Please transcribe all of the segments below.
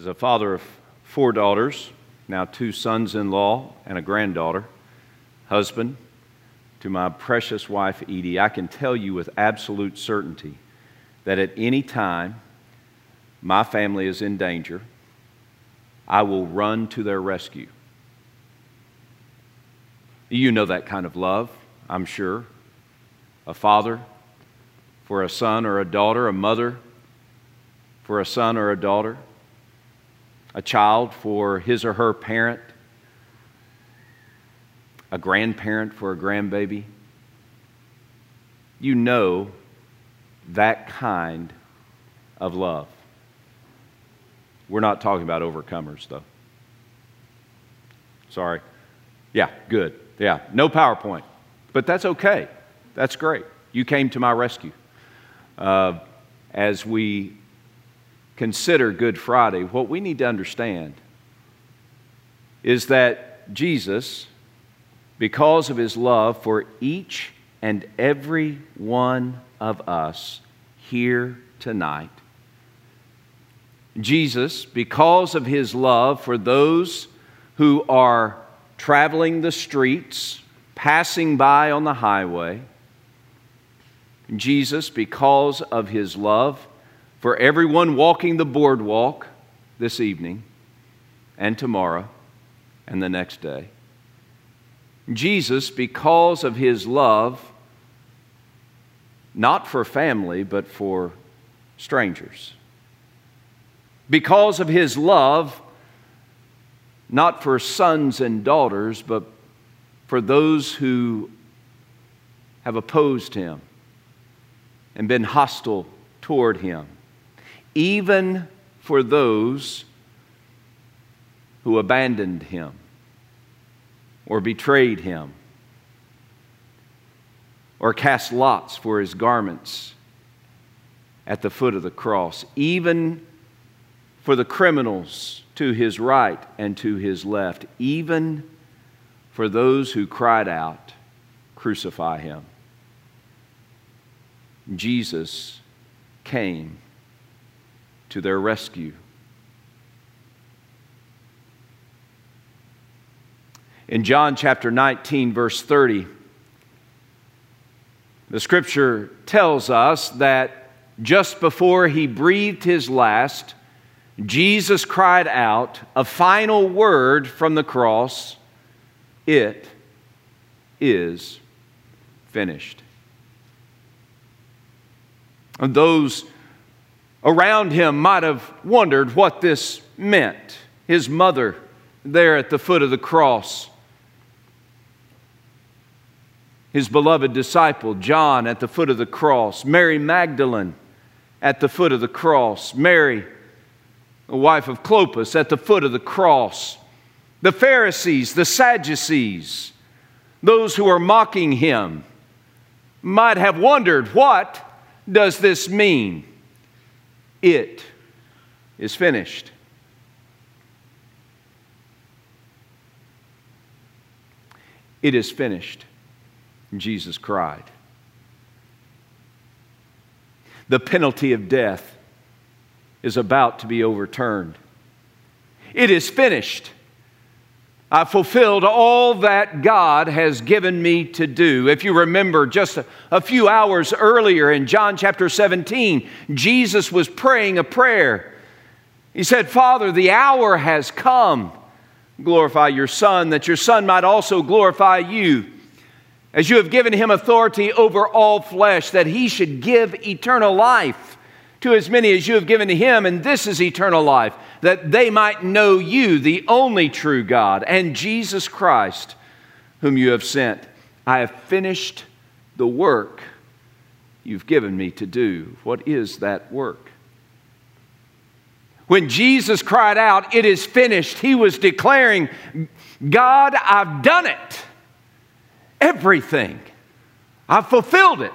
As a father of four daughters, now two sons in law and a granddaughter, husband to my precious wife Edie, I can tell you with absolute certainty that at any time my family is in danger, I will run to their rescue. You know that kind of love, I'm sure. A father for a son or a daughter, a mother for a son or a daughter, a child for his or her parent, a grandparent for a grandbaby. You know that kind of love. We're not talking about overcomers, though. Sorry. Yeah, good. Yeah, no PowerPoint. But that's okay. That's great. You came to my rescue. Uh, as we consider Good Friday, what we need to understand is that Jesus, because of his love for each and every one of us here tonight, Jesus, because of his love for those who are traveling the streets, passing by on the highway, Jesus, because of his love for everyone walking the boardwalk this evening and tomorrow and the next day. Jesus, because of his love, not for family, but for strangers because of his love, not for sons and daughters, but for those who have opposed him and been hostile toward him, even for those who abandoned him or betrayed him or cast lots for his garments at the foot of the cross, even for the criminals to his right and to his left, even for those who cried out, Crucify him. Jesus came to their rescue. In John chapter 19, verse 30, the scripture tells us that just before he breathed his last, Jesus cried out a final word from the cross It is finished. And those around him might have wondered what this meant. His mother there at the foot of the cross, his beloved disciple John at the foot of the cross, Mary Magdalene at the foot of the cross, Mary the wife of Clopas, at the foot of the cross. The Pharisees, the Sadducees, those who are mocking him, might have wondered what does this mean? It is finished. It is finished. Jesus cried. The penalty of death is about to be overturned. It is finished. I fulfilled all that God has given me to do. If you remember, just a, few hours earlier in John chapter 17, Jesus was praying a prayer. He said, Father, the hour has come. Glorify your Son, that your Son might also glorify you. As you have given him authority over all flesh, that he should give eternal life to as many as you have given to him, and this is eternal life, that they might know you, the only true God, and Jesus Christ, whom you have sent. I have finished the work you've given me to do. What is that work? When Jesus cried out, It is finished, he was declaring, God, I've done it. Everything. I've fulfilled it.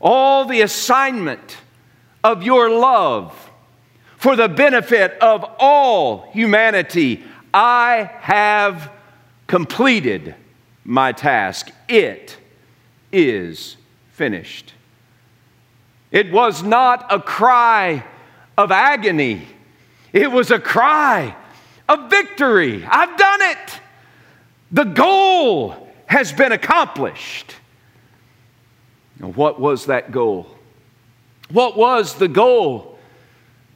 All the assignment of your love for the benefit of all humanity. I have completed my task. It is finished. It was not a cry of agony. It was a cry of victory. I've done it. The goal has been accomplished. Now, what was that goal? What was the goal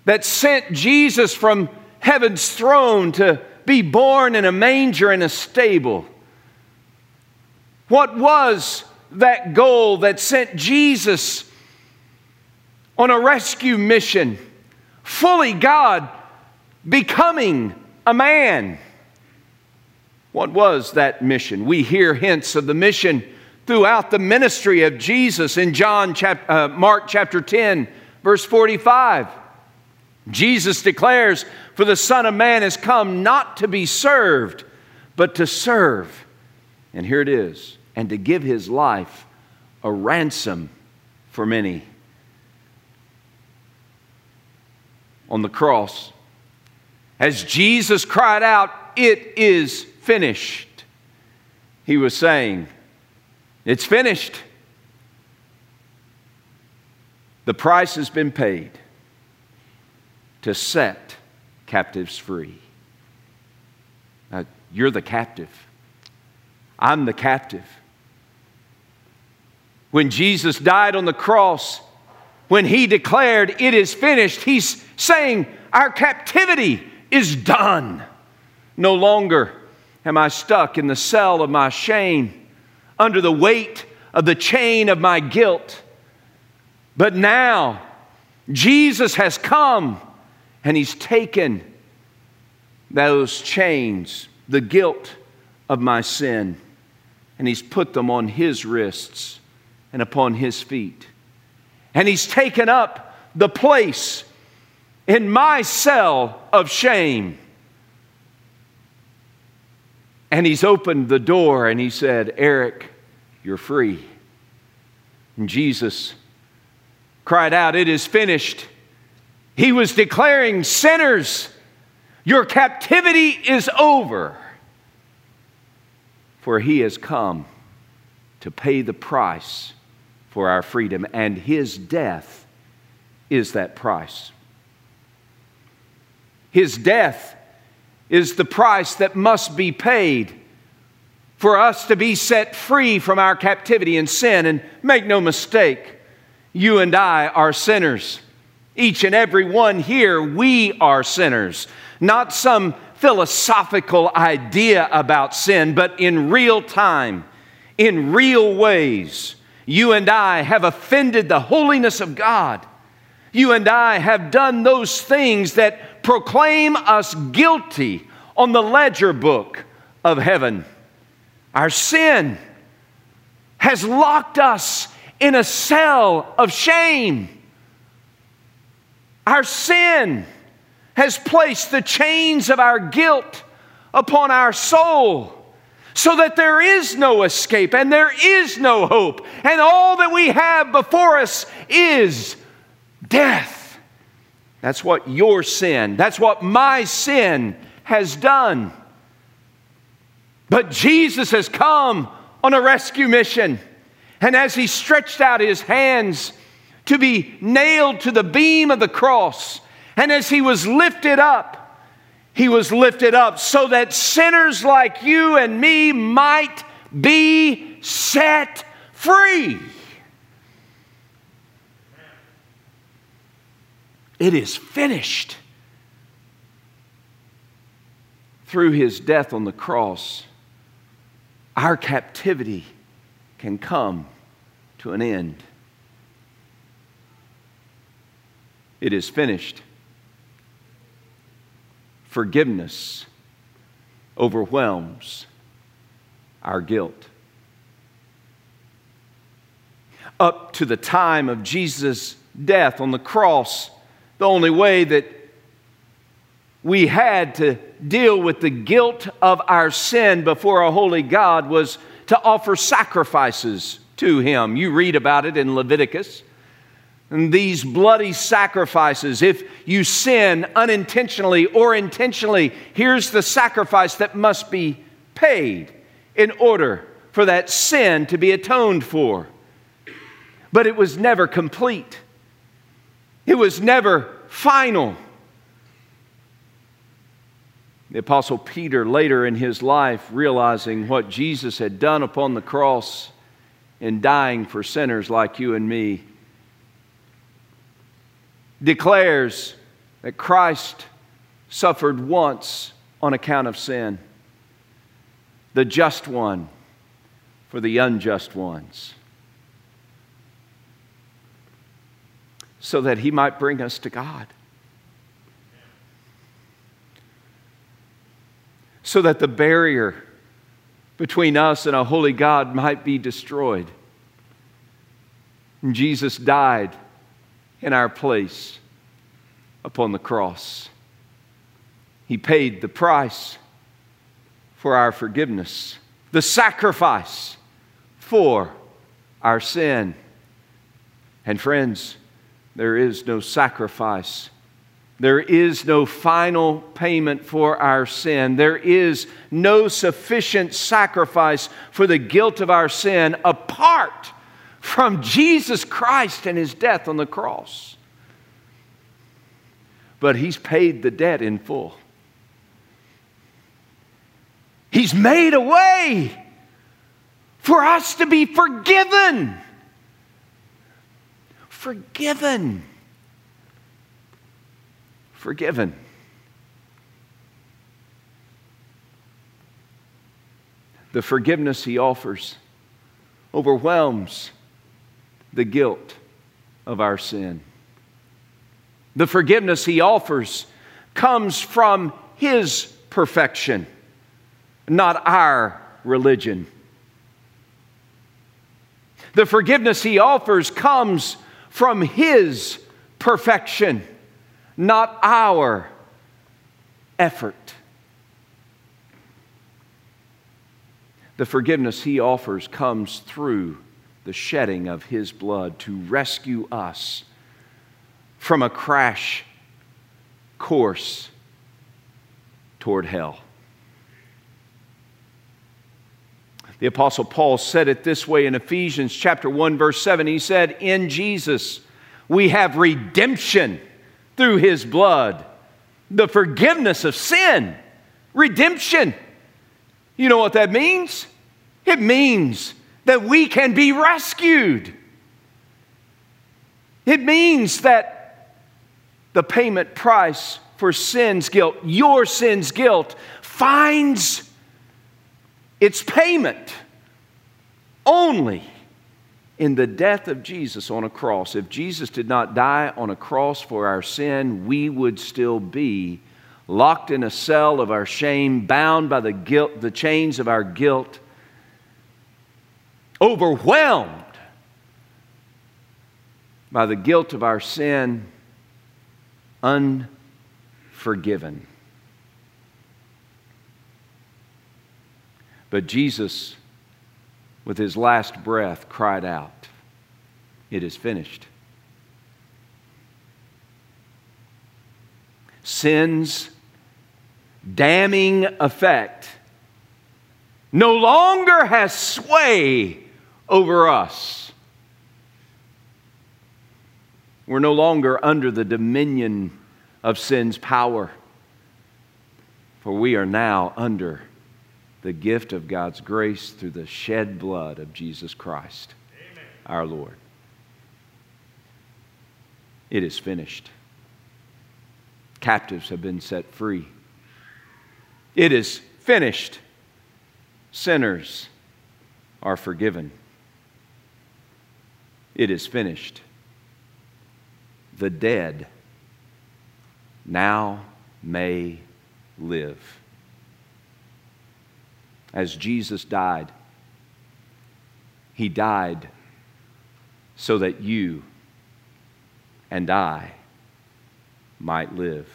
that sent Jesus from heaven's throne to be born in a manger in a stable? What was that goal that sent Jesus on a rescue mission, fully God, becoming a man? What was that mission? We hear hints of the mission throughout the ministry of Jesus in John chap- uh, Mark chapter 10 verse 45. Jesus declares, "For the Son of man has come not to be served, but to serve." And here it is, and to give his life a ransom for many. On the cross, as Jesus cried out, "It is finished." He was saying, it's finished. The price has been paid to set captives free. Now, you're the captive. I'm the captive. When Jesus died on the cross, when he declared, It is finished, he's saying, Our captivity is done. No longer am I stuck in the cell of my shame under the weight of the chain of my guilt. But now, Jesus has come and He's taken those chains, the guilt of my sin, and He's put them on His wrists and upon His feet. And He's taken up the place in my cell of shame. And He's opened the door and He said, Eric, you're free. And Jesus cried out, It is finished. He was declaring, Sinners, your captivity is over. For he has come to pay the price for our freedom, and his death is that price. His death is the price that must be paid for us to be set free from our captivity and sin. And make no mistake, you and I are sinners. Each and every one here, we are sinners. Not some philosophical idea about sin, but in real time, in real ways, you and I have offended the holiness of God. You and I have done those things that proclaim us guilty on the ledger book of heaven. Our sin has locked us in a cell of shame. Our sin has placed the chains of our guilt upon our soul so that there is no escape and there is no hope. And all that we have before us is death. That's what your sin, that's what my sin has done. But Jesus has come on a rescue mission. And as he stretched out his hands to be nailed to the beam of the cross, and as he was lifted up, he was lifted up so that sinners like you and me might be set free. It is finished. Through his death on the cross, our captivity can come to an end. It is finished. Forgiveness overwhelms our guilt. Up to the time of Jesus' death on the cross, the only way that we had to deal with the guilt of our sin before a holy God was to offer sacrifices to Him. You read about it in Leviticus. And these bloody sacrifices, if you sin unintentionally or intentionally, here's the sacrifice that must be paid in order for that sin to be atoned for. But it was never complete, it was never final. The Apostle Peter, later in his life, realizing what Jesus had done upon the cross in dying for sinners like you and me, declares that Christ suffered once on account of sin, the just one for the unjust ones, so that he might bring us to God. so that the barrier between us and a holy God might be destroyed. And Jesus died in our place upon the cross. He paid the price for our forgiveness, the sacrifice for our sin. And friends, there is no sacrifice there is no final payment for our sin. There is no sufficient sacrifice for the guilt of our sin apart from Jesus Christ and his death on the cross. But he's paid the debt in full. He's made a way for us to be forgiven. Forgiven forgiven. The forgiveness he offers overwhelms the guilt of our sin. The forgiveness he offers comes from his perfection, not our religion. The forgiveness he offers comes from his perfection not our effort. The forgiveness he offers comes through the shedding of his blood to rescue us from a crash course toward hell. The apostle Paul said it this way in Ephesians chapter 1 verse 7. He said, "In Jesus we have redemption through his blood, the forgiveness of sin, redemption. You know what that means? It means that we can be rescued. It means that the payment price for sin's guilt, your sin's guilt, finds its payment only in the death of Jesus on a cross. If Jesus did not die on a cross for our sin, we would still be locked in a cell of our shame, bound by the guilt, the chains of our guilt, overwhelmed by the guilt of our sin, unforgiven. But Jesus with his last breath, cried out, It is finished. Sin's damning effect no longer has sway over us. We're no longer under the dominion of sin's power, for we are now under the gift of God's grace through the shed blood of Jesus Christ, Amen. our Lord. It is finished. Captives have been set free. It is finished. Sinners are forgiven. It is finished. The dead now may live as Jesus died. He died so that you and I might live.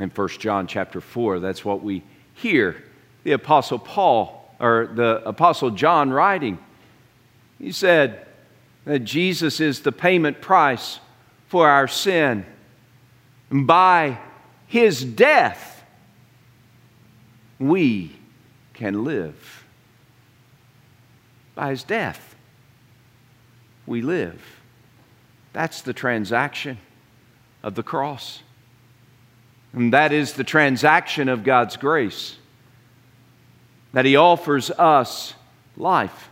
In 1 John chapter 4, that's what we hear the Apostle Paul or the Apostle John writing. He said that Jesus is the payment price for our sin. And by his death, we can live. By his death, we live. That's the transaction of the cross. And that is the transaction of God's grace, that He offers us life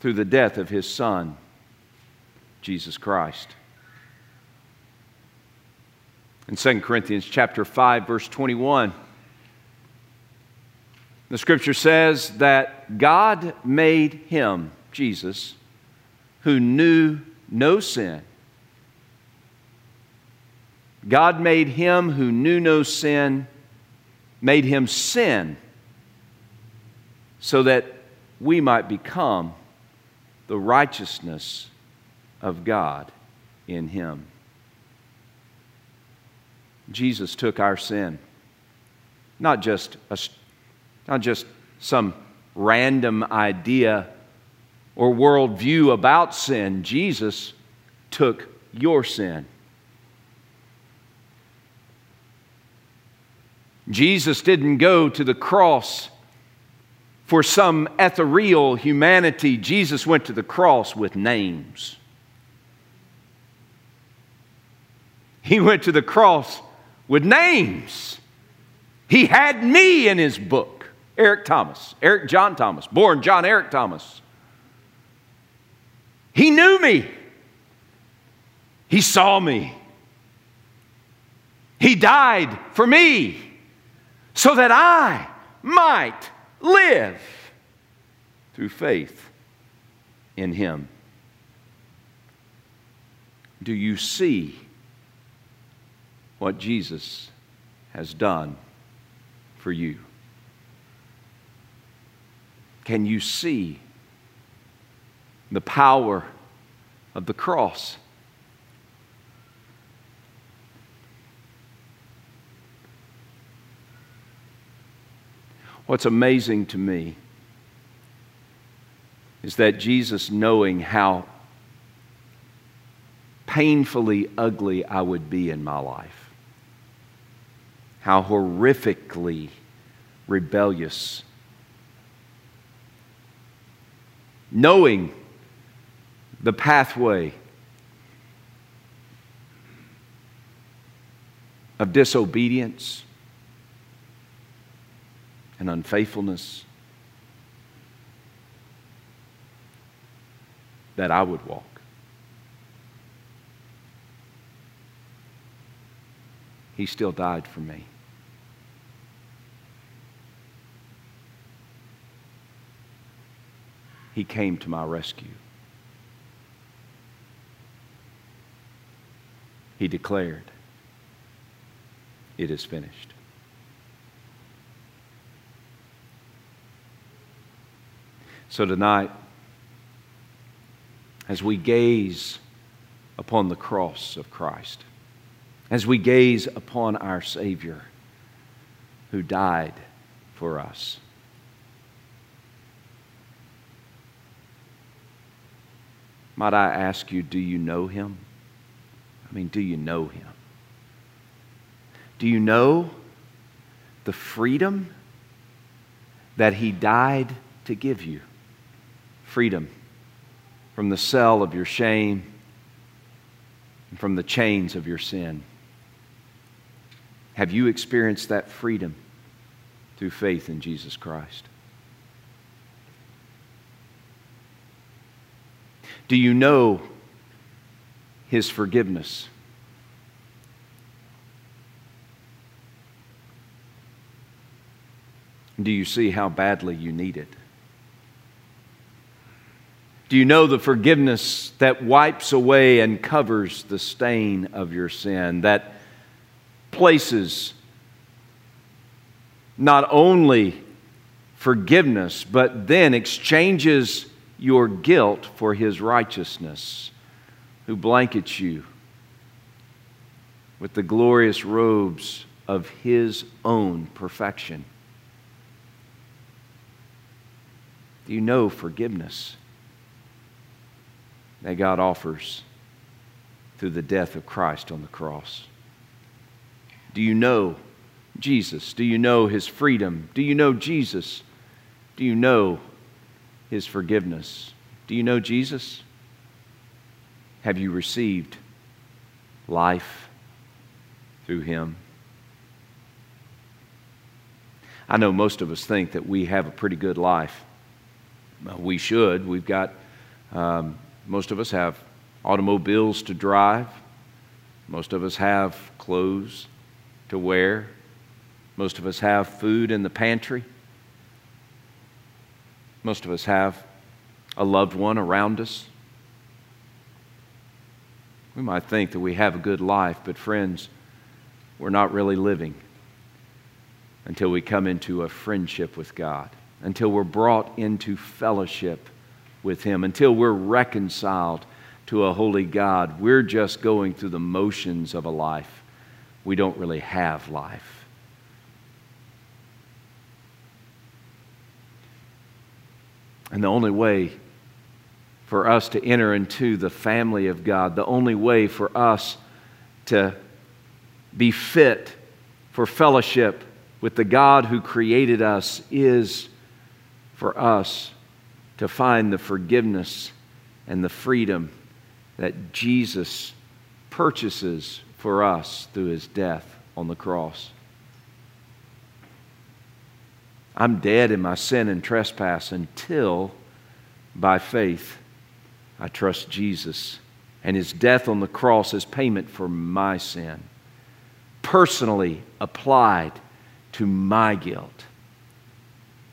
through the death of His Son, Jesus Christ. In 2 Corinthians chapter 5 verse 21 the scripture says that God made him Jesus who knew no sin God made him who knew no sin, made him sin, so that we might become the righteousness of God in him. Jesus took our sin, not just, a, not just some random idea or worldview about sin. Jesus took your sin. Jesus didn't go to the cross for some ethereal humanity. Jesus went to the cross with names. He went to the cross with names. He had me in his book. Eric Thomas, Eric John Thomas, born John Eric Thomas. He knew me. He saw me. He died for me so that I might live through faith in Him. Do you see what Jesus has done for you? Can you see the power of the cross? What's amazing to me is that Jesus, knowing how painfully ugly I would be in my life, how horrifically rebellious, knowing the pathway of disobedience and unfaithfulness that I would walk. He still died for me. He came to my rescue. He declared, It is finished. So tonight, as we gaze upon the cross of Christ, as we gaze upon our Savior who died for us, might I ask you, do you know Him? I mean, do you know Him? Do you know the freedom that He died to give you? Freedom from the cell of your shame and from the chains of your sin. Have you experienced that freedom through faith in Jesus Christ? Do you know His forgiveness? Do you see how badly you need it? Do you know the forgiveness that wipes away and covers the stain of your sin, that places not only forgiveness, but then exchanges your guilt for his righteousness, who blankets you with the glorious robes of his own perfection? Do you know forgiveness? That God offers through the death of Christ on the cross? Do you know Jesus? Do you know his freedom? Do you know Jesus? Do you know his forgiveness? Do you know Jesus? Have you received life through Him. I know most of us think that we have a pretty good life. We should. We've got, um, most of us have automobiles to drive, most of us have clothes to wear, most of us have food in the pantry, most of us have a loved one around us. We might think that we have a good life, but friends, we're not really living until we come into a friendship with God, until we're brought into fellowship with Him, until we're reconciled to a holy God. We're just going through the motions of a life. We don't really have life. And the only way for us to enter into the family of God, the only way for us to be fit for fellowship with the God who created us is for us to find the forgiveness and the freedom that Jesus purchases for us through his death on the cross. I'm dead in my sin and trespass until, by faith, I trust Jesus and his death on the cross as payment for my sin, personally applied to my guilt.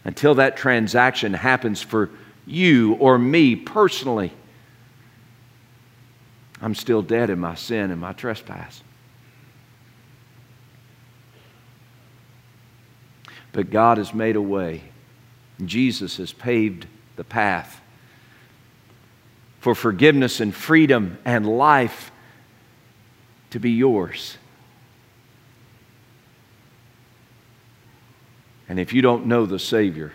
Until that transaction happens for you or me personally, I'm still dead in my sin and my trespass. But God has made a way. Jesus has paved the path for forgiveness and freedom and life to be yours. And if you don't know the Savior,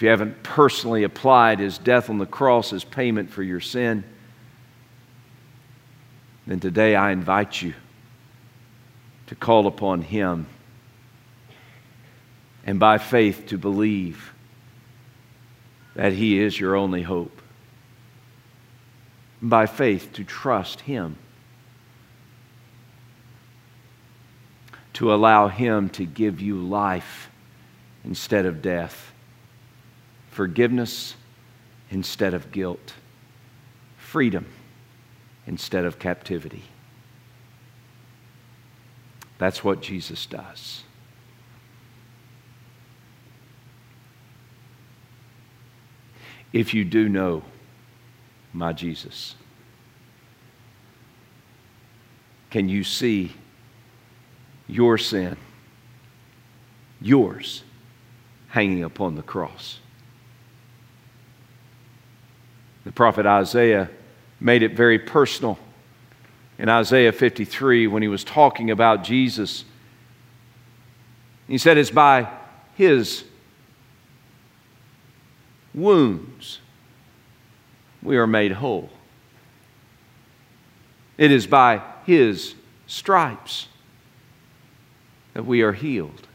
if you haven't personally applied his death on the cross as payment for your sin, then today I invite you to call upon him and by faith to believe that he is your only hope. By faith to trust Him, to allow Him to give you life instead of death, forgiveness instead of guilt, freedom instead of captivity. That's what Jesus does. If you do know, my Jesus? Can you see your sin, yours, hanging upon the cross? The prophet Isaiah made it very personal in Isaiah 53 when he was talking about Jesus. He said, It's by his wounds we are made whole. It is by His stripes that we are healed.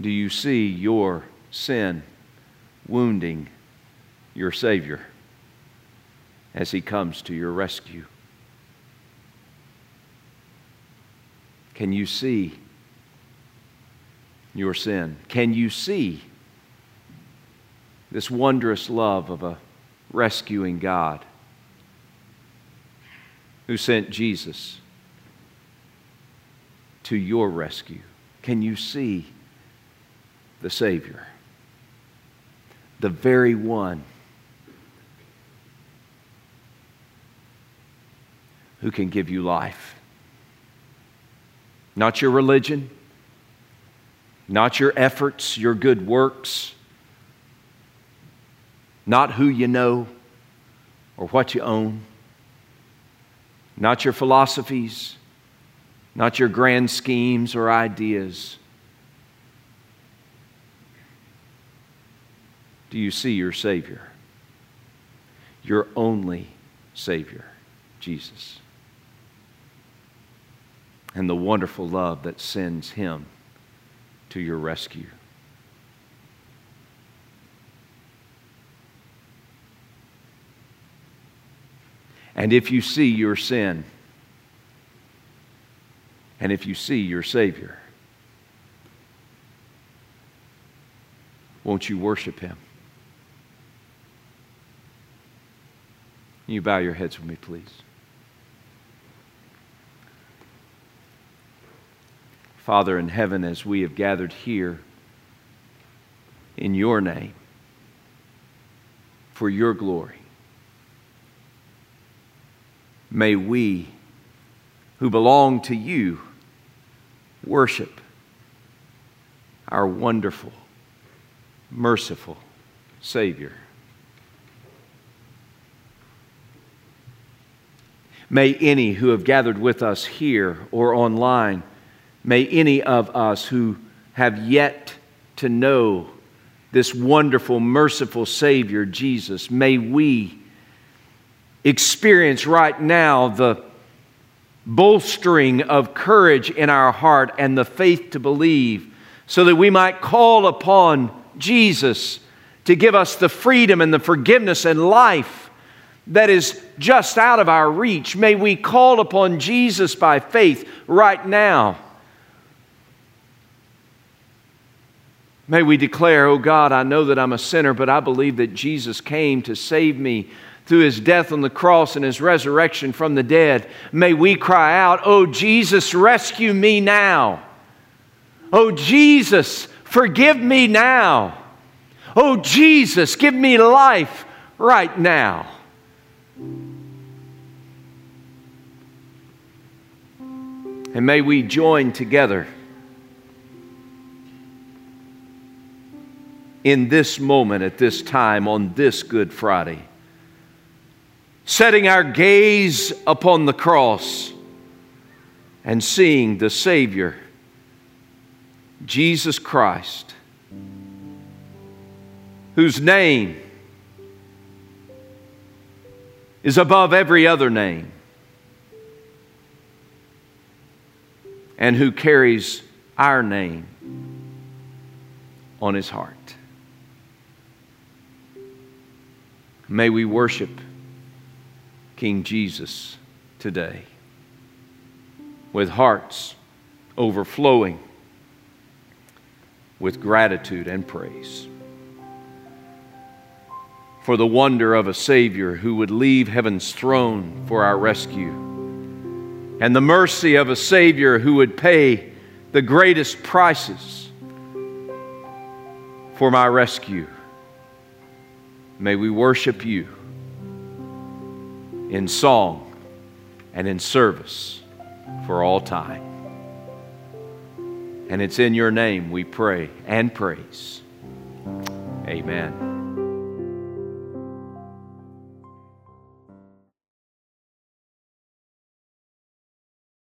Do you see your sin wounding your Savior as He comes to your rescue? Can you see your sin? Can you see this wondrous love of a rescuing God who sent Jesus to your rescue. Can you see the Savior? The very one who can give you life. Not your religion, not your efforts, your good works not who you know or what you own, not your philosophies, not your grand schemes or ideas. Do you see your Savior? Your only Savior, Jesus. And the wonderful love that sends Him to your rescue. And if you see your sin, and if you see your Savior, won't you worship Him? You bow your heads with me, please? Father in heaven, as we have gathered here in your name for your glory, may we who belong to you worship our wonderful, merciful Savior. May any who have gathered with us here or online, may any of us who have yet to know this wonderful, merciful Savior, Jesus, may we experience right now the bolstering of courage in our heart and the faith to believe so that we might call upon Jesus to give us the freedom and the forgiveness and life that is just out of our reach. May we call upon Jesus by faith right now. May we declare, Oh God, I know that I'm a sinner, but I believe that Jesus came to save me through his death on the cross and his resurrection from the dead. May we cry out, Oh Jesus, rescue me now. Oh Jesus, forgive me now. Oh Jesus, give me life right now. And may we join together in this moment, at this time, on this Good Friday, setting our gaze upon the cross and seeing the Savior, Jesus Christ, whose name is above every other name and who carries our name on his heart. May we worship King Jesus today with hearts overflowing with gratitude and praise for the wonder of a Savior who would leave heaven's throne for our rescue, and the mercy of a Savior who would pay the greatest prices for my rescue. May we worship you in song and in service for all time. And it's in your name we pray and praise. Amen.